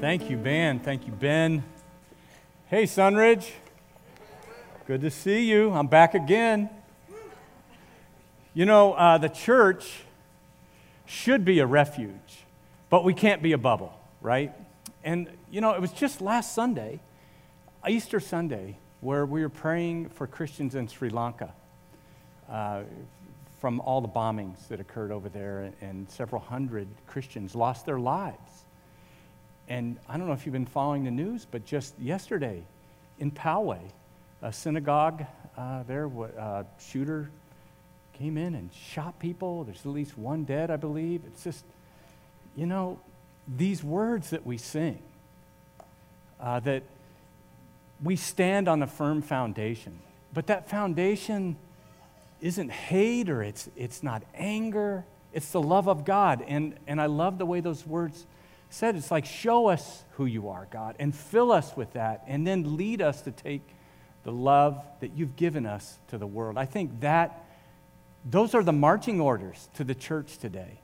Thank you, Ben. Thank you, Ben. Hey, Sunridge. Good to see you. I'm back again. You know, uh, the church should be a refuge, but we can't be a bubble, right? And, you know, it was just last Sunday, Easter Sunday, where we were praying for Christians in Sri Lanka uh, from all the bombings that occurred over there, and, and several hundred Christians lost their lives. And I don't know if you've been following the news, but just yesterday in Poway, a synagogue uh, there, a uh, shooter came in and shot people. There's at least one dead, I believe. It's just, you know, these words that we sing, uh, that we stand on a firm foundation. But that foundation isn't hate or it's, it's not anger, it's the love of God. And, and I love the way those words said it's like, show us who you are, God, and fill us with that, and then lead us to take the love that you've given us to the world. I think that those are the marching orders to the church today.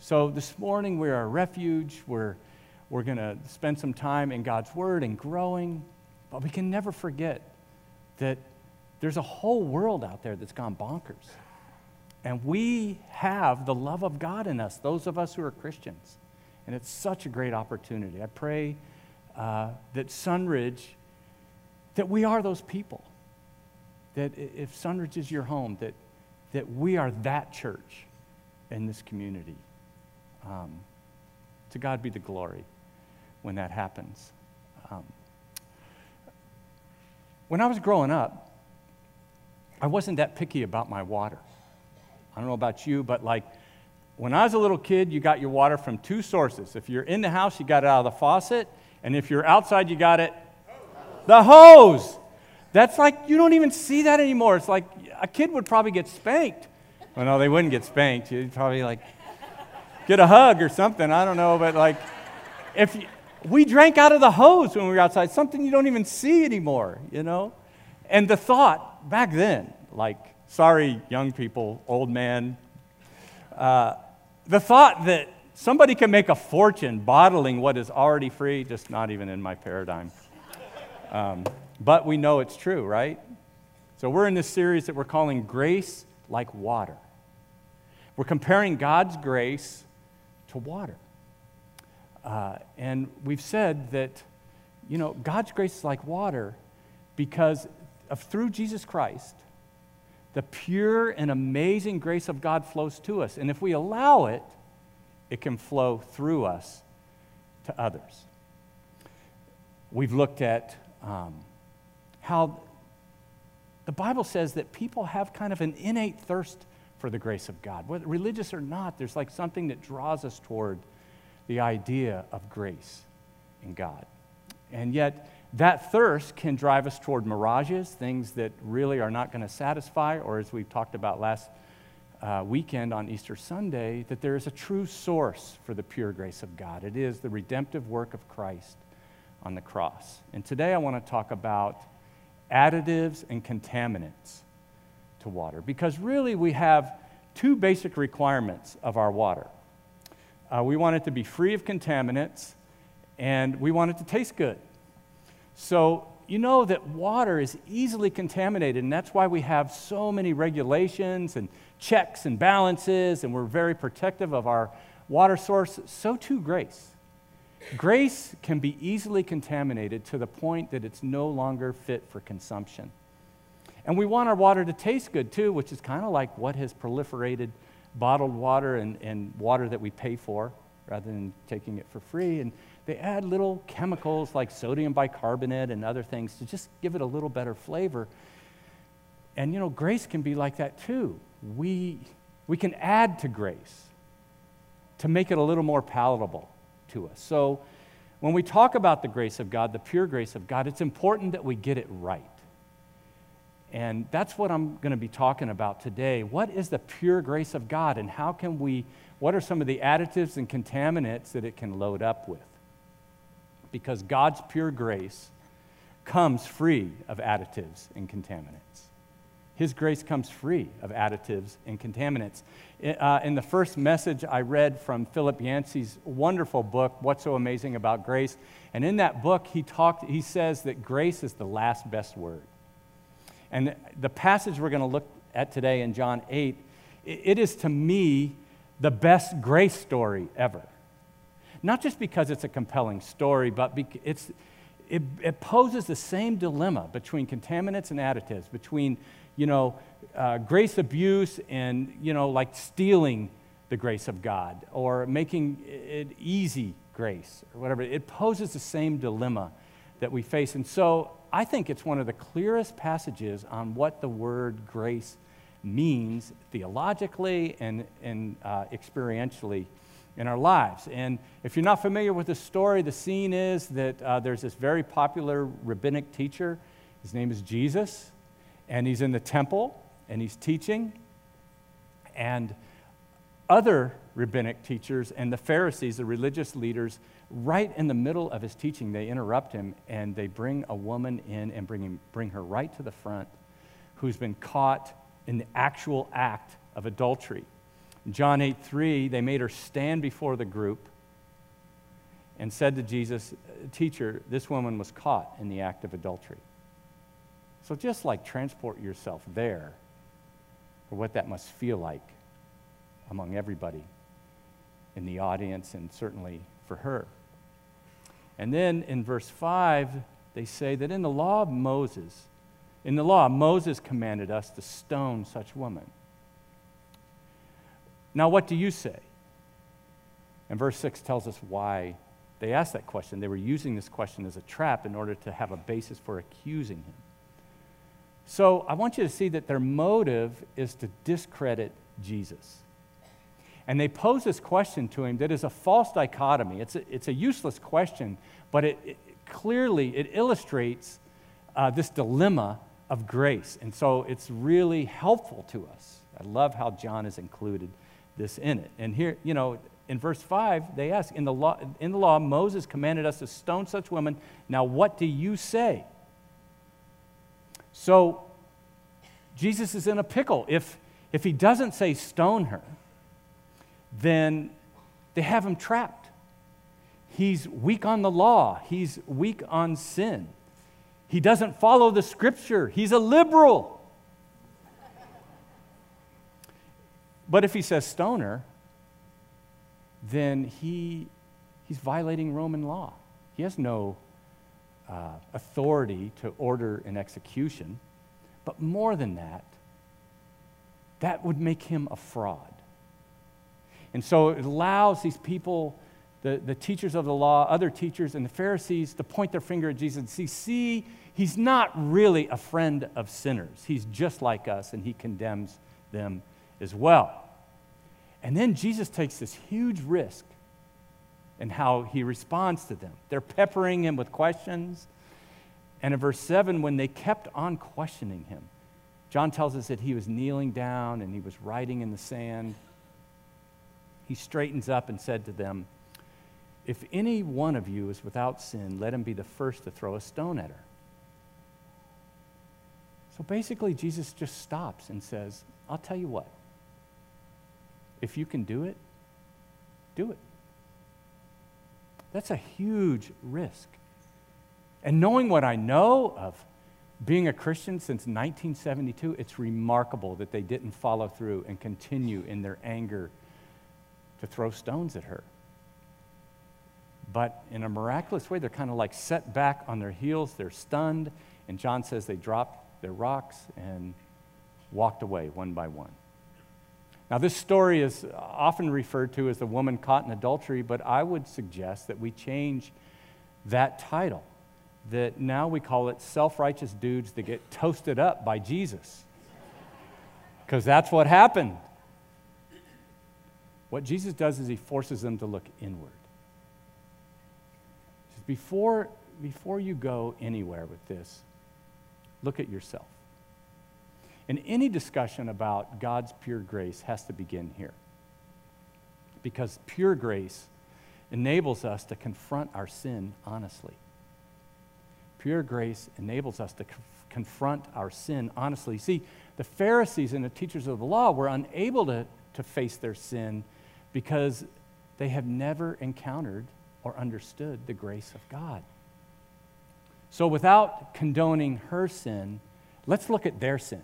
So this morning we are a refuge. We're, we're going to spend some time in God's Word and growing, but we can never forget that there's a whole world out there that's gone bonkers. And we have the love of God in us, those of us who are Christians. And it's such a great opportunity. I pray uh, that Sunridge, that we are those people. That if Sunridge is your home, that, that we are that church in this community. Um, to God be the glory when that happens. Um, when I was growing up, I wasn't that picky about my water. I don't know about you, but like when I was a little kid, you got your water from two sources. If you're in the house, you got it out of the faucet, and if you're outside, you got it the hose. That's like you don't even see that anymore. It's like a kid would probably get spanked. Well, no, they wouldn't get spanked. You'd probably like get a hug or something. I don't know, but like if you, we drank out of the hose when we were outside, something you don't even see anymore, you know. And the thought back then, like, sorry, young people, old man. Uh, the thought that somebody can make a fortune bottling what is already free, just not even in my paradigm. Um, but we know it's true, right? So we're in this series that we're calling Grace Like Water. We're comparing God's grace to water. Uh, and we've said that, you know, God's grace is like water because of, through Jesus Christ, the pure and amazing grace of God flows to us. And if we allow it, it can flow through us to others. We've looked at um, how the Bible says that people have kind of an innate thirst for the grace of God. Whether religious or not, there's like something that draws us toward the idea of grace in God. And yet, that thirst can drive us toward mirages, things that really are not going to satisfy, or as we talked about last uh, weekend on Easter Sunday, that there is a true source for the pure grace of God. It is the redemptive work of Christ on the cross. And today I want to talk about additives and contaminants to water, because really we have two basic requirements of our water. Uh, we want it to be free of contaminants, and we want it to taste good. So, you know that water is easily contaminated, and that's why we have so many regulations and checks and balances, and we're very protective of our water source. So, too, grace. Grace can be easily contaminated to the point that it's no longer fit for consumption. And we want our water to taste good too, which is kind of like what has proliferated bottled water and, and water that we pay for rather than taking it for free. And they add little chemicals like sodium bicarbonate and other things to just give it a little better flavor. And you know, grace can be like that too. We, we can add to grace to make it a little more palatable to us. So when we talk about the grace of God, the pure grace of God, it's important that we get it right. And that's what I'm going to be talking about today. What is the pure grace of God, and how can we, what are some of the additives and contaminants that it can load up with? Because God's pure grace comes free of additives and contaminants. His grace comes free of additives and contaminants. Uh, in the first message I read from Philip Yancey's wonderful book, What's So Amazing About Grace, and in that book he talked, he says that grace is the last best word. And the passage we're going to look at today in John 8, it is to me the best grace story ever. Not just because it's a compelling story, but it's, it, it poses the same dilemma between contaminants and additives, between you know, uh, grace abuse and, you know, like stealing the grace of God or making it easy grace or whatever. It poses the same dilemma that we face. And so I think it's one of the clearest passages on what the word grace means theologically and, and uh, experientially in our lives. And if you're not familiar with the story, the scene is that uh, there's this very popular rabbinic teacher. His name is Jesus and he's in the temple and he's teaching. And other rabbinic teachers and the Pharisees, the religious leaders, right in the middle of his teaching, they interrupt him and they bring a woman in and bring, him, bring her right to the front who's been caught in the actual act of adultery. John 8 3, they made her stand before the group and said to Jesus, Teacher, this woman was caught in the act of adultery. So just like transport yourself there for what that must feel like among everybody in the audience and certainly for her. And then in verse 5, they say that in the law of Moses, in the law, Moses commanded us to stone such women. Now, what do you say? And verse 6 tells us why they asked that question. They were using this question as a trap in order to have a basis for accusing him. So I want you to see that their motive is to discredit Jesus. And they pose this question to him that is a false dichotomy. It's a, it's a useless question, but it, it clearly it illustrates uh, this dilemma of grace. And so it's really helpful to us. I love how John is included this in it. And here, you know, in verse 5, they ask, in the law, in the law Moses commanded us to stone such women. Now, what do you say? So Jesus is in a pickle. If, if he doesn't say stone her, then they have him trapped. He's weak on the law, he's weak on sin. He doesn't follow the scripture, he's a liberal. But if he says stoner, then he, he's violating Roman law. He has no uh, authority to order an execution. But more than that, that would make him a fraud. And so it allows these people, the, the teachers of the law, other teachers, and the Pharisees to point their finger at Jesus and see, see, he's not really a friend of sinners. He's just like us, and he condemns them as well. And then Jesus takes this huge risk and how he responds to them. They're peppering him with questions. And in verse 7, when they kept on questioning him, John tells us that he was kneeling down and he was writing in the sand. He straightens up and said to them, If any one of you is without sin, let him be the first to throw a stone at her. So basically, Jesus just stops and says, I'll tell you what. If you can do it, do it. That's a huge risk. And knowing what I know of being a Christian since 1972, it's remarkable that they didn't follow through and continue in their anger to throw stones at her. But in a miraculous way, they're kind of like set back on their heels, they're stunned, and John says they dropped their rocks and walked away one by one. Now, this story is often referred to as the woman caught in adultery, but I would suggest that we change that title. That now we call it self righteous dudes that get toasted up by Jesus. Because that's what happened. What Jesus does is he forces them to look inward. Before, before you go anywhere with this, look at yourself. And any discussion about God's pure grace has to begin here. Because pure grace enables us to confront our sin honestly. Pure grace enables us to confront our sin honestly. See, The Pharisees and the teachers of the law were unable to, to face their sin because they have never encountered or understood the grace of God. So, without condoning her sin, let's look at their sin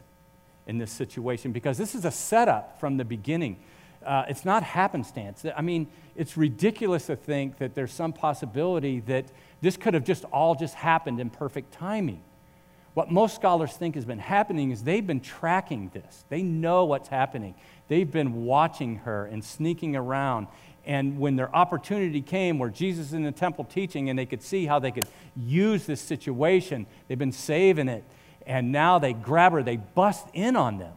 in this situation because this is a setup from the beginning. Uh, it's not happenstance. I mean, it's ridiculous to think that there's some possibility that this could have just all just happened in perfect timing. What most scholars think has been happening is they've been tracking this. They know what's happening. They've been watching her and sneaking around. And when their opportunity came where Jesus is in the temple teaching and they could see how they could use this situation, they've been saving it. And now they grab her, they bust in on them,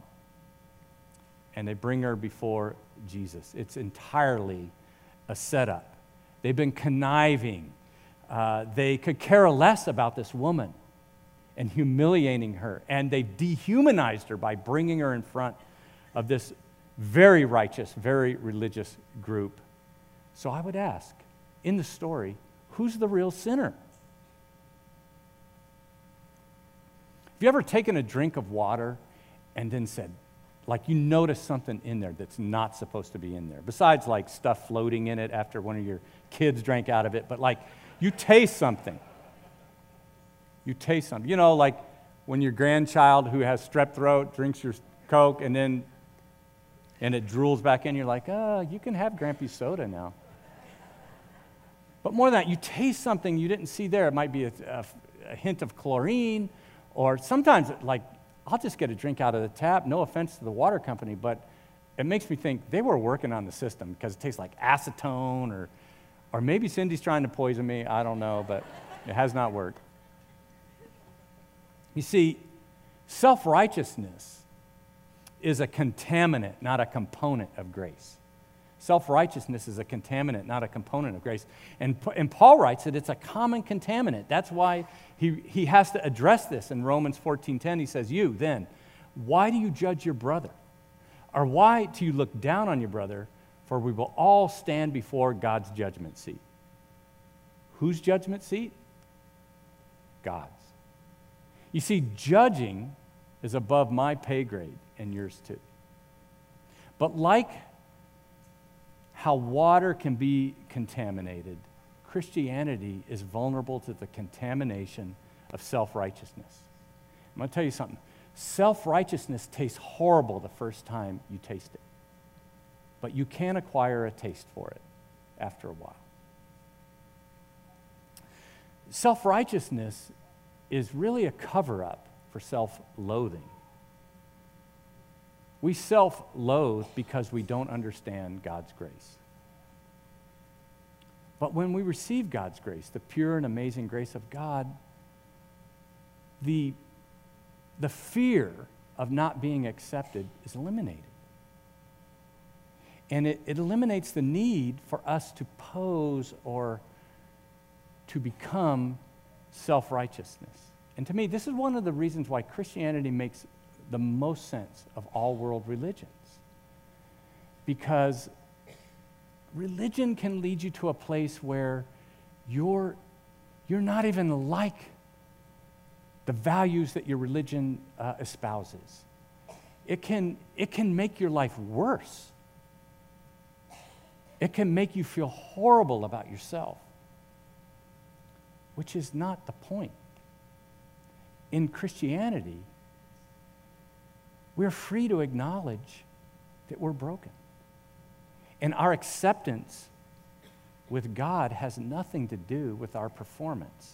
and they bring her before Jesus. It's entirely a setup. They've been conniving. Uh, they could care less about this woman and humiliating her. And they dehumanized her by bringing her in front of this very righteous, very religious group. So I would ask in the story, who's the real sinner? Have you ever taken a drink of water and then said, like you notice something in there that's not supposed to be in there, besides like stuff floating in it after one of your kids drank out of it, but like you taste something. You taste something. You know, like when your grandchild who has strep throat drinks your Coke and then and it drools back in, you're like, oh, you can have Grampy soda now. But more than that, you taste something you didn't see there. It might be a, a, a hint of chlorine or sometimes, like, I'll just get a drink out of the tap. No offense to the water company, but it makes me think they were working on the system because it tastes like acetone or, or maybe Cindy's trying to poison me. I don't know, but it has not worked. You see, self righteousness is a contaminant, not a component of grace. Self righteousness is a contaminant, not a component of grace. And, and Paul writes that it's a common contaminant. That's why he, he has to address this in Romans 14:10. He says, You then, why do you judge your brother? Or why do you look down on your brother? For we will all stand before God's judgment seat. Whose judgment seat? God's. You see, judging is above my pay grade and yours too. But like how water can be contaminated, Christianity is vulnerable to the contamination of self righteousness. I'm going to tell you something self righteousness tastes horrible the first time you taste it, but you can acquire a taste for it after a while. Self righteousness is really a cover up for self loathing. We self loathe because we don't understand God's grace. But when we receive God's grace, the pure and amazing grace of God, the, the fear of not being accepted is eliminated. And it, it eliminates the need for us to pose or to become self righteousness. And to me, this is one of the reasons why Christianity makes the most sense of all world religions. Because religion can lead you to a place where you're, you're not even like the values that your religion uh, espouses. It can, it can make your life worse. It can make you feel horrible about yourself, which is not the point. In Christianity, we're free to acknowledge that we're broken. And our acceptance with God has nothing to do with our performance.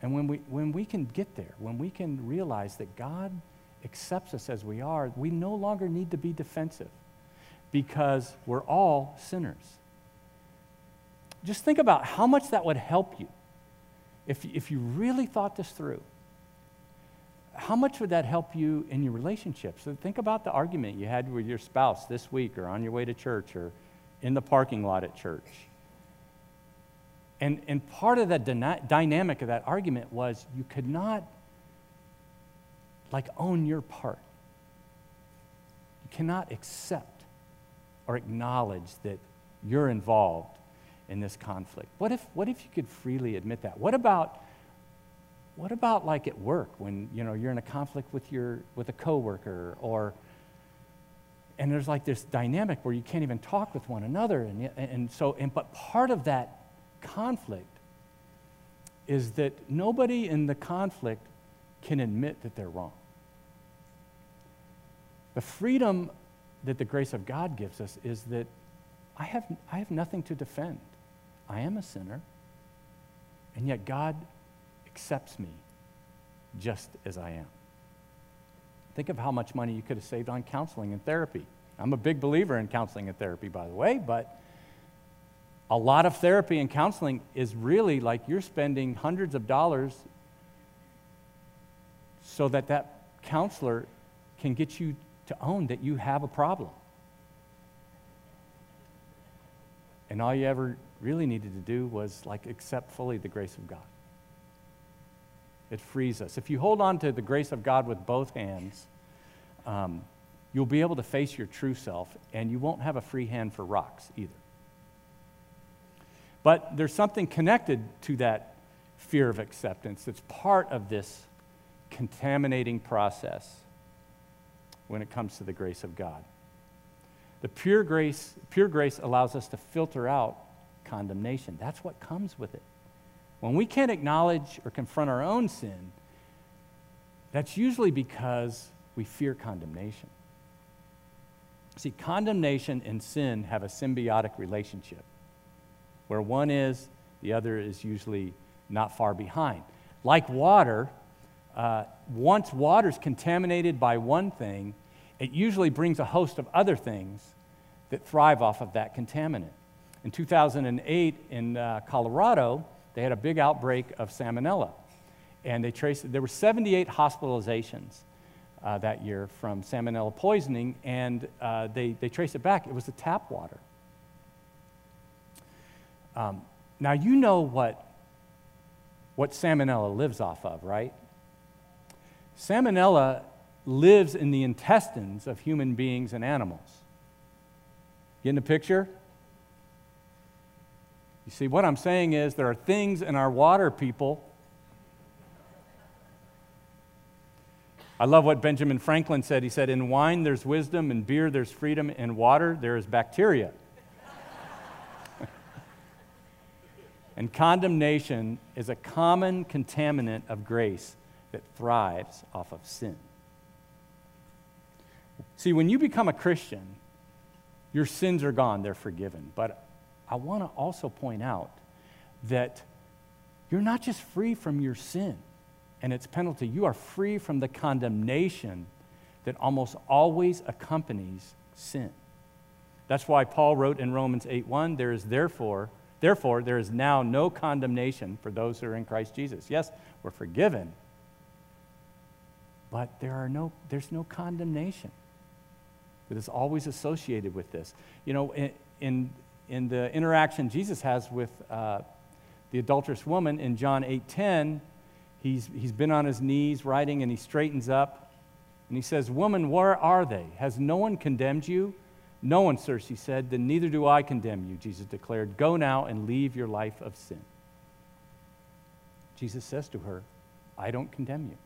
And when we, when we can get there, when we can realize that God accepts us as we are, we no longer need to be defensive because we're all sinners. Just think about how much that would help you if, if you really thought this through how much would that help you in your relationship? So think about the argument you had with your spouse this week or on your way to church or in the parking lot at church. And, and part of the dyna- dynamic of that argument was you could not like own your part. You cannot accept or acknowledge that you're involved in this conflict. What if, what if you could freely admit that? What about what about like at work when you know you're in a conflict with your with a coworker or and there's like this dynamic where you can't even talk with one another and, and so and but part of that conflict is that nobody in the conflict can admit that they're wrong. The freedom that the grace of god gives us is that i have, I have nothing to defend. I am a sinner and yet god accepts me just as i am Think of how much money you could have saved on counseling and therapy. I'm a big believer in counseling and therapy, by the way, but a lot of therapy and counseling is really like you're spending hundreds of dollars so that that counselor can get you to own that you have a problem. And all you ever really needed to do was like accept fully the grace of God. It frees us. If you hold on to the grace of God with both hands, um, you'll be able to face your true self, and you won't have a free hand for rocks either. But there's something connected to that fear of acceptance that's part of this contaminating process when it comes to the grace of God. The pure grace, pure grace allows us to filter out condemnation. That's what comes with it. When we can't acknowledge or confront our own sin, that's usually because we fear condemnation. See, condemnation and sin have a symbiotic relationship. Where one is, the other is usually not far behind. Like water, uh, once water is contaminated by one thing, it usually brings a host of other things that thrive off of that contaminant. In 2008 in uh, Colorado, they had a big outbreak of salmonella. And they traced, there were 78 hospitalizations uh, that year from salmonella poisoning, and uh, they, they traced it back. It was the tap water. Um, now, you know what, what salmonella lives off of, right? Salmonella lives in the intestines of human beings and animals. Getting the picture? You see, what I'm saying is there are things in our water, people. I love what Benjamin Franklin said. He said, In wine there's wisdom, in beer there's freedom, in water there is bacteria. and condemnation is a common contaminant of grace that thrives off of sin. See, when you become a Christian, your sins are gone, they're forgiven. But I want to also point out that you're not just free from your sin and its penalty, you are free from the condemnation that almost always accompanies sin. That's why Paul wrote in Romans 8:1, there is therefore, therefore there is now no condemnation for those who are in Christ Jesus. Yes, we're forgiven, but there are no, there's no condemnation that is always associated with this. You know, in, in in the interaction Jesus has with uh, the adulterous woman in John 8:10, he's, he's been on his knees writing and he straightens up and he says, Woman, where are they? Has no one condemned you? No one, sir, she said. Then neither do I condemn you, Jesus declared. Go now and leave your life of sin. Jesus says to her, I don't condemn you.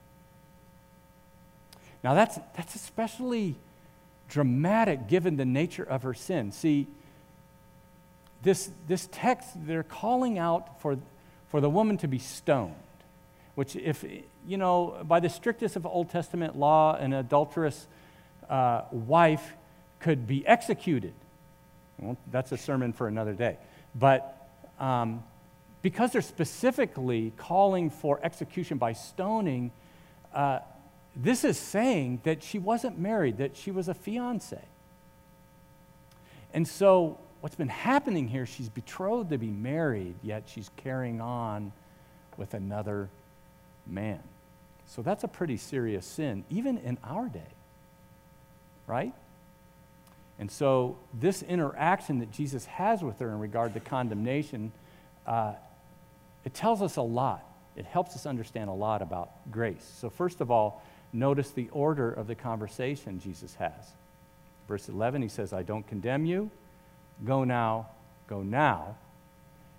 Now that's, that's especially dramatic given the nature of her sin. See, this, this text, they're calling out for, for the woman to be stoned, which, if, you know, by the strictest of Old Testament law, an adulterous uh, wife could be executed. Well, that's a sermon for another day. But um, because they're specifically calling for execution by stoning, uh, this is saying that she wasn't married, that she was a fiance. And so what's been happening here, she's betrothed to be married, yet she's carrying on with another man. So that's a pretty serious sin, even in our day, right? And so, this interaction that Jesus has with her in regard to condemnation, uh, it tells us a lot. It helps us understand a lot about grace. So, first of all, notice the order of the conversation Jesus has. Verse 11, he says, I don't condemn you. Go now, go now,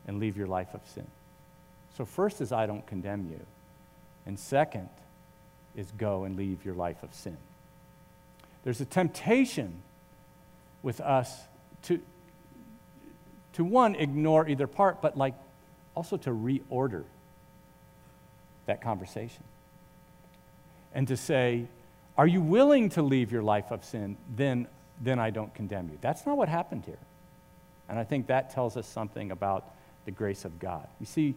and leave your life of sin. So, first is I don't condemn you. And second is go and leave your life of sin. There's a temptation with us to, to one, ignore either part, but like also to reorder that conversation. And to say, Are you willing to leave your life of sin? Then, then I don't condemn you. That's not what happened here. And I think that tells us something about the grace of God. You see,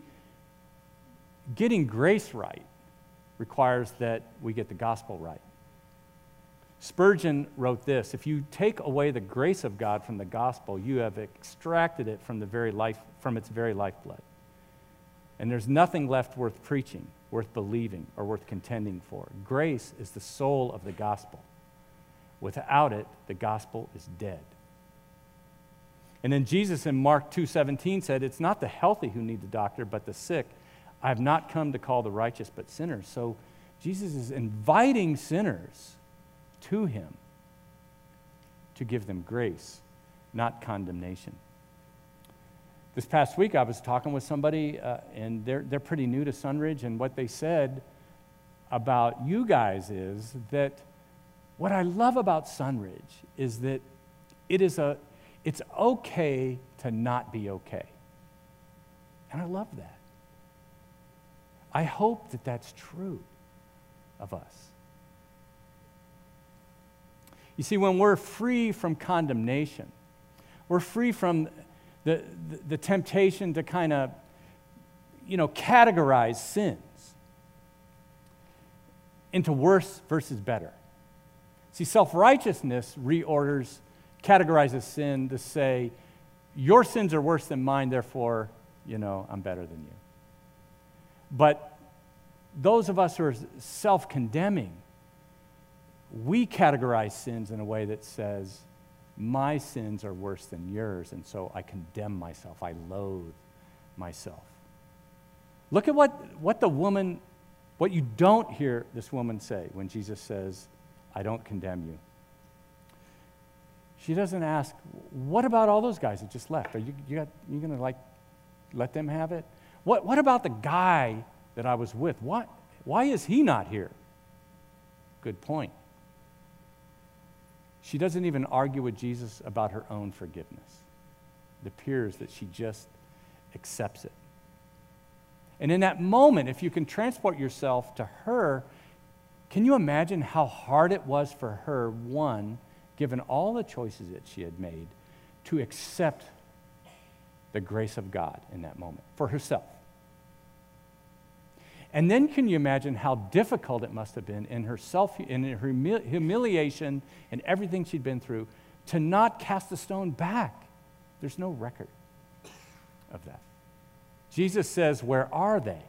getting grace right requires that we get the gospel right. Spurgeon wrote this If you take away the grace of God from the gospel, you have extracted it from, the very life, from its very lifeblood. And there's nothing left worth preaching, worth believing, or worth contending for. Grace is the soul of the gospel. Without it, the gospel is dead. And then Jesus in Mark 2:17 said, "It's not the healthy who need the doctor, but the sick. I have not come to call the righteous, but sinners." So Jesus is inviting sinners to him to give them grace, not condemnation. This past week, I was talking with somebody, uh, and they're, they're pretty new to Sunridge, and what they said about you guys is that what I love about Sunridge is that it is a, it's okay to not be okay. And I love that. I hope that that's true of us. You see, when we're free from condemnation, we're free from the, the, the temptation to kind of, you know, categorize sins into worse versus better. See, self righteousness reorders, categorizes sin to say, your sins are worse than mine, therefore, you know, I'm better than you. But those of us who are self condemning, we categorize sins in a way that says, my sins are worse than yours, and so I condemn myself. I loathe myself. Look at what, what the woman, what you don't hear this woman say when Jesus says, I don't condemn you. She doesn't ask, what about all those guys that just left? Are you, you, you going to like let them have it? What, what about the guy that I was with? What, why is he not here? Good point. She doesn't even argue with Jesus about her own forgiveness. It appears that she just accepts it. And in that moment, if you can transport yourself to her, can you imagine how hard it was for her, one, given all the choices that she had made, to accept the grace of God in that moment for herself? And then can you imagine how difficult it must have been in herself, in her humiliation and everything she'd been through to not cast the stone back? There's no record of that. Jesus says, Where are they?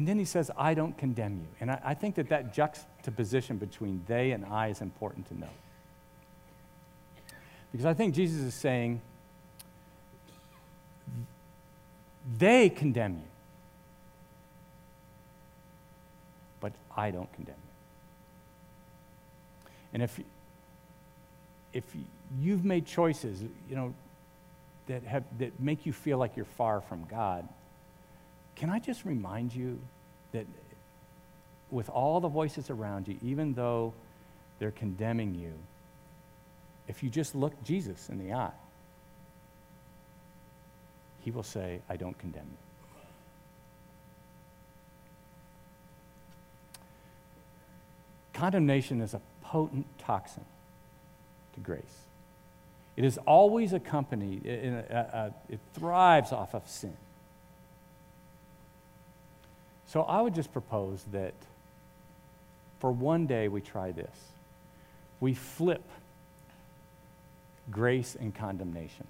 And then he says, I don't condemn you. And I, I, think that that juxtaposition between they and I is important to note. Because I think Jesus is saying, they condemn you. But I don't condemn you. And if, if you've made choices, you know, that, have, that make you feel like you're far from God, can I just remind you that with all the voices around you, even though they're condemning you, if you just look Jesus in the eye, he will say, I don't condemn you. Condemnation is a potent toxin to grace. It is always accompanied, it, it uh, uh, thrives off of sin. So I would just propose that for one day we try this. We flip grace and condemnation.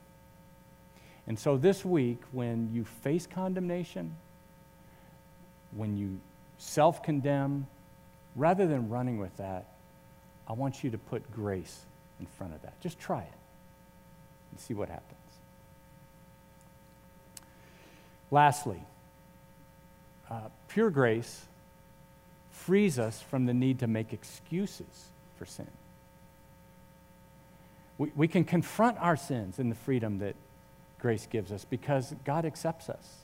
And so this week, when you face condemnation, when you self condemn, rather than running with that, I want you to put grace in front of that. Just try it and see what happens. Lastly, uh, pure grace frees us from the need to make excuses for sin. We, we can confront our sins in the freedom that grace gives us because God accepts us.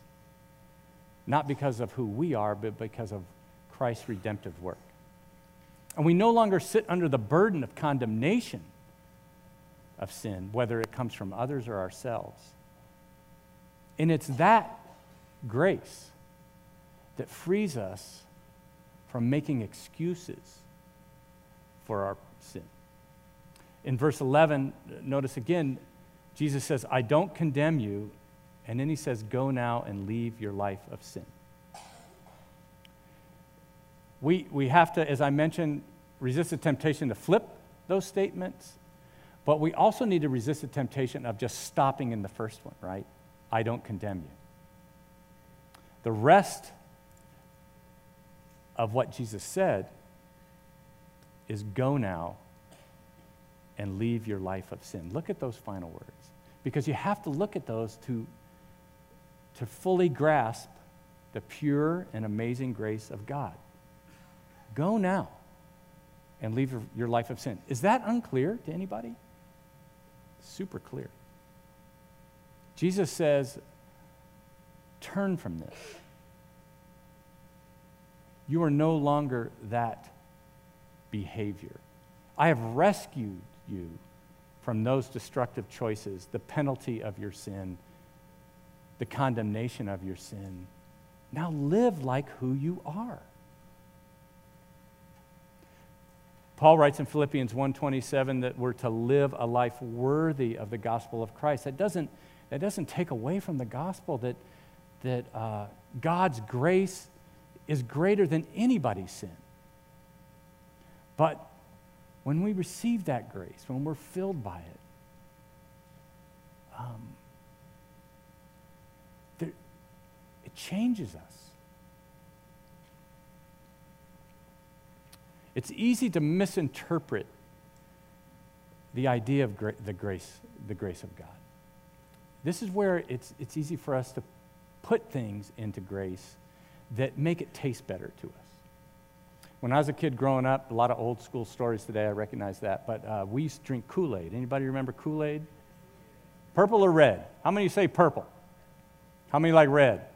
Not because of who we are, but because of Christ's redemptive work. And we no longer sit under the burden of condemnation of sin, whether it comes from others or ourselves. And it's that grace that frees us from making excuses for our sin. In verse 11, notice again, Jesus says, I don't condemn you. And then he says, Go now and leave your life of sin. We, we have to, as I mentioned, resist the temptation to flip those statements, but we also need to resist the temptation of just stopping in the first one, right? I don't condemn you. The rest of what Jesus said is go now and leave your life of sin. Look at those final words. Because you have to look at those to, to fully grasp the pure and amazing grace of God. Go now and leave your, your life of sin. Is that unclear to anybody? Super clear. Jesus says, turn from this. You are no longer that behavior. I have rescued you from those destructive choices, the penalty of your sin, the condemnation of your sin. Now live like who you are. Paul writes in Philippians 1:27 that we're to live a life worthy of the gospel of Christ. That doesn't, that doesn't take away from the gospel that, that uh, God's grace is greater than anybody's sin. But when we receive that grace, when we're filled by it, um, there, it changes us. It's easy to misinterpret the idea of gra- the, grace, the grace of God. This is where it's, it's easy for us to put things into grace that make it taste better to us. When I was a kid growing up, a lot of old school stories today, I recognize that, but uh, we used to drink Kool Aid. Anybody remember Kool Aid? Purple or red? How many say purple? How many like red?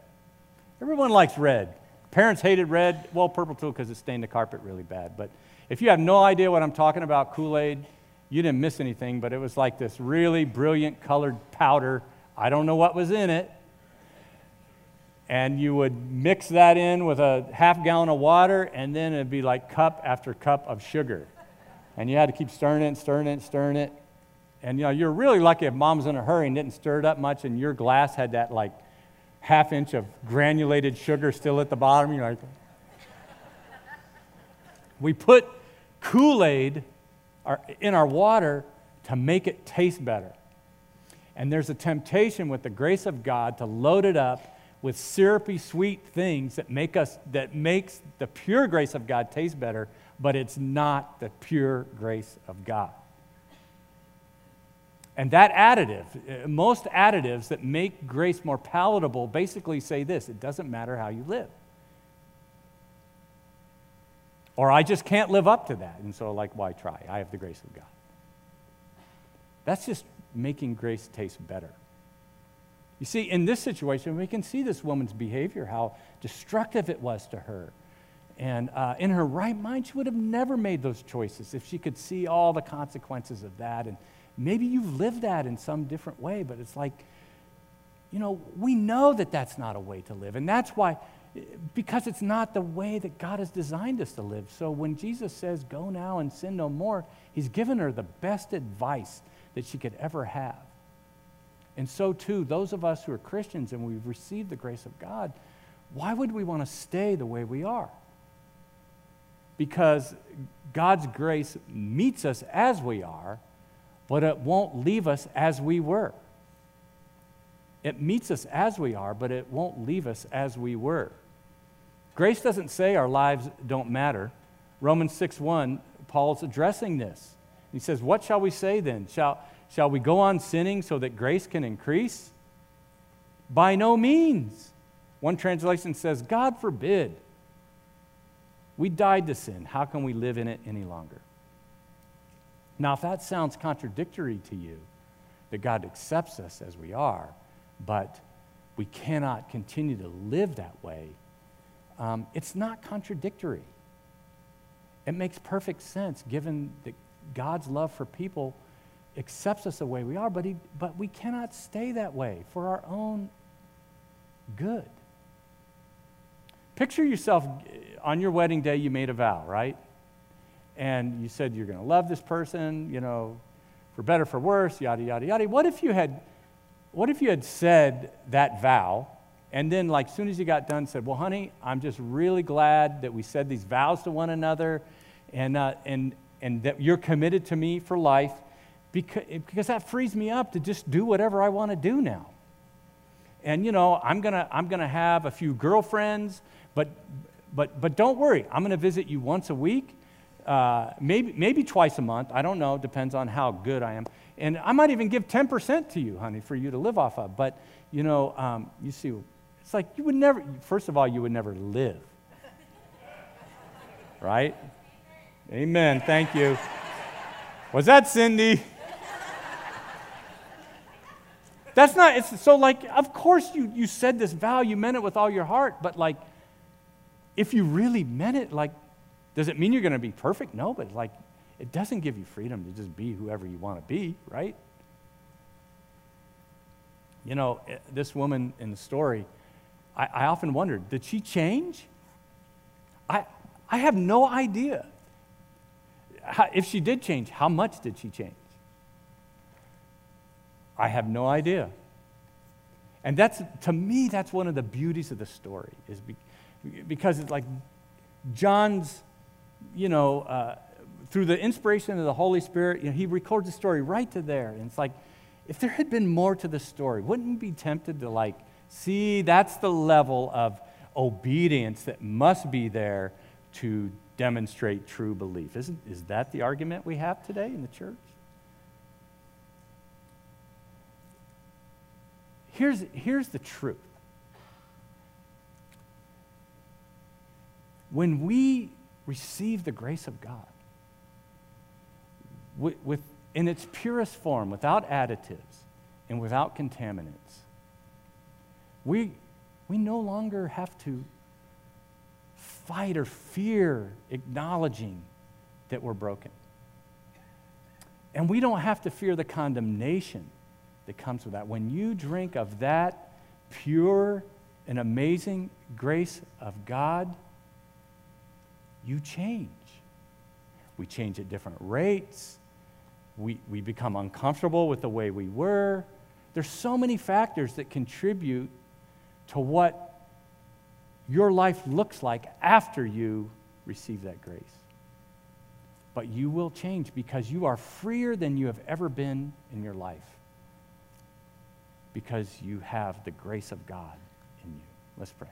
Everyone likes red. Parents hated red. Well, purple too, because it stained the carpet really bad. But if you have no idea what I'm talking about, Kool Aid, you didn't miss anything, but it was like this really brilliant colored powder. I don't know what was in it. And you would mix that in with a half gallon of water, and then it'd be like cup after cup of sugar. And you had to keep stirring it, stirring it, stirring it. And you know, you're really lucky if mom's in a hurry and didn't stir it up much, and your glass had that like half inch of granulated sugar still at the bottom. You're like, we put Kool Aid in our water to make it taste better. And there's a temptation with the grace of God to load it up with syrupy sweet things that make us that makes the pure grace of God taste better, but it's not the pure grace of God. And that additive, uh, most additives that make grace more palatable basically say this it doesn't matter how you live. Or I just can't live up to that. And so, like, why try? I have the grace of God. That's just making grace taste better. You see, in this situation, we can see this woman's behavior, how destructive it was to her. And uh, in her right mind, she would have never made those choices if she could see all the consequences of that and Maybe you've lived that in some different way, but it's like, you know, we know that that's not a way to live. And that's why, because it's not the way that God has designed us to live. So when Jesus says, go now and sin no more, he's given her the best advice that she could ever have. And so, too, those of us who are Christians and we've received the grace of God, why would we want to stay the way we are? Because God's grace meets us as we are but it won't leave us as we were. It meets us as we are, but it won't leave us as we were. Grace doesn't say our lives don't matter. Romans 6 1, Paul's addressing this. He says, What shall we say then? Shall, shall we go on sinning so that grace can increase? By no means. One translation says, God forbid. We died to sin. How can we live in it any longer? Now, if that sounds contradictory to you, that God accepts us as we are, but we cannot continue to live that way. Um, it's not contradictory. It makes perfect sense given that God's love for people accepts us the way we are, but, he, but we cannot stay that way for our own good. Picture yourself on your wedding day, you made a vow, right? And you said you're going to love this person, you know, for better, for worse, yada, yada, yada. What if you had, what if you had said that vow and then, like, soon as you got done, said, Well, honey, I'm just really glad that we said these vows to one another and, uh, and, and that you're committed to me for life because, because that frees me up to just do whatever I want to do now. And, you know, I'm to I'm to have a few girlfriends, but, but, but don't worry, I'm to visit you once a week, uh, maybe, maybe twice a month. I don't know, depends on how good I am. And I might even give 10% to you, honey, for you to live off of. But, you know, um, you see, it's like you would never, first of all, you would never live. Right? Amen. Thank you. Was that Cindy? That's not, it's so like, of course you, you said this vow, you meant it with all your heart, but like, if you really meant it, like, does it mean you're going to be perfect? No, but like, it doesn't give you freedom to just be whoever you want to be, right? You know, eh, this woman in the story, I, I often wondered, did she change? I, I have no idea. How, if she did change, how much did she change? I have no idea. And that's, to me, that's one of the beauties of the story, is be, because it's like John's, you know, uh, through the inspiration of the Holy Spirit, you know, he records the story right to there. And it's like, if there had been more to the story, wouldn't you be tempted to like See, that's the level of obedience that must be there to demonstrate true belief. Isn't, is that the argument we have today in the church? Here's, here's the truth. When we receive the grace of God, with, with, in its purest form, without additives and without contaminants, we, we no longer have to fight or fear acknowledging that we're broken. And we don't have to fear the condemnation that comes with that. When you drink of that pure and amazing grace of God, you change. We change at different rates. We, we become uncomfortable with the way we were. There's so many factors that contribute to what your life looks like after you receive that grace. But you will change because you are freer than you have ever been in your life because you have the grace of God in you. Let's pray.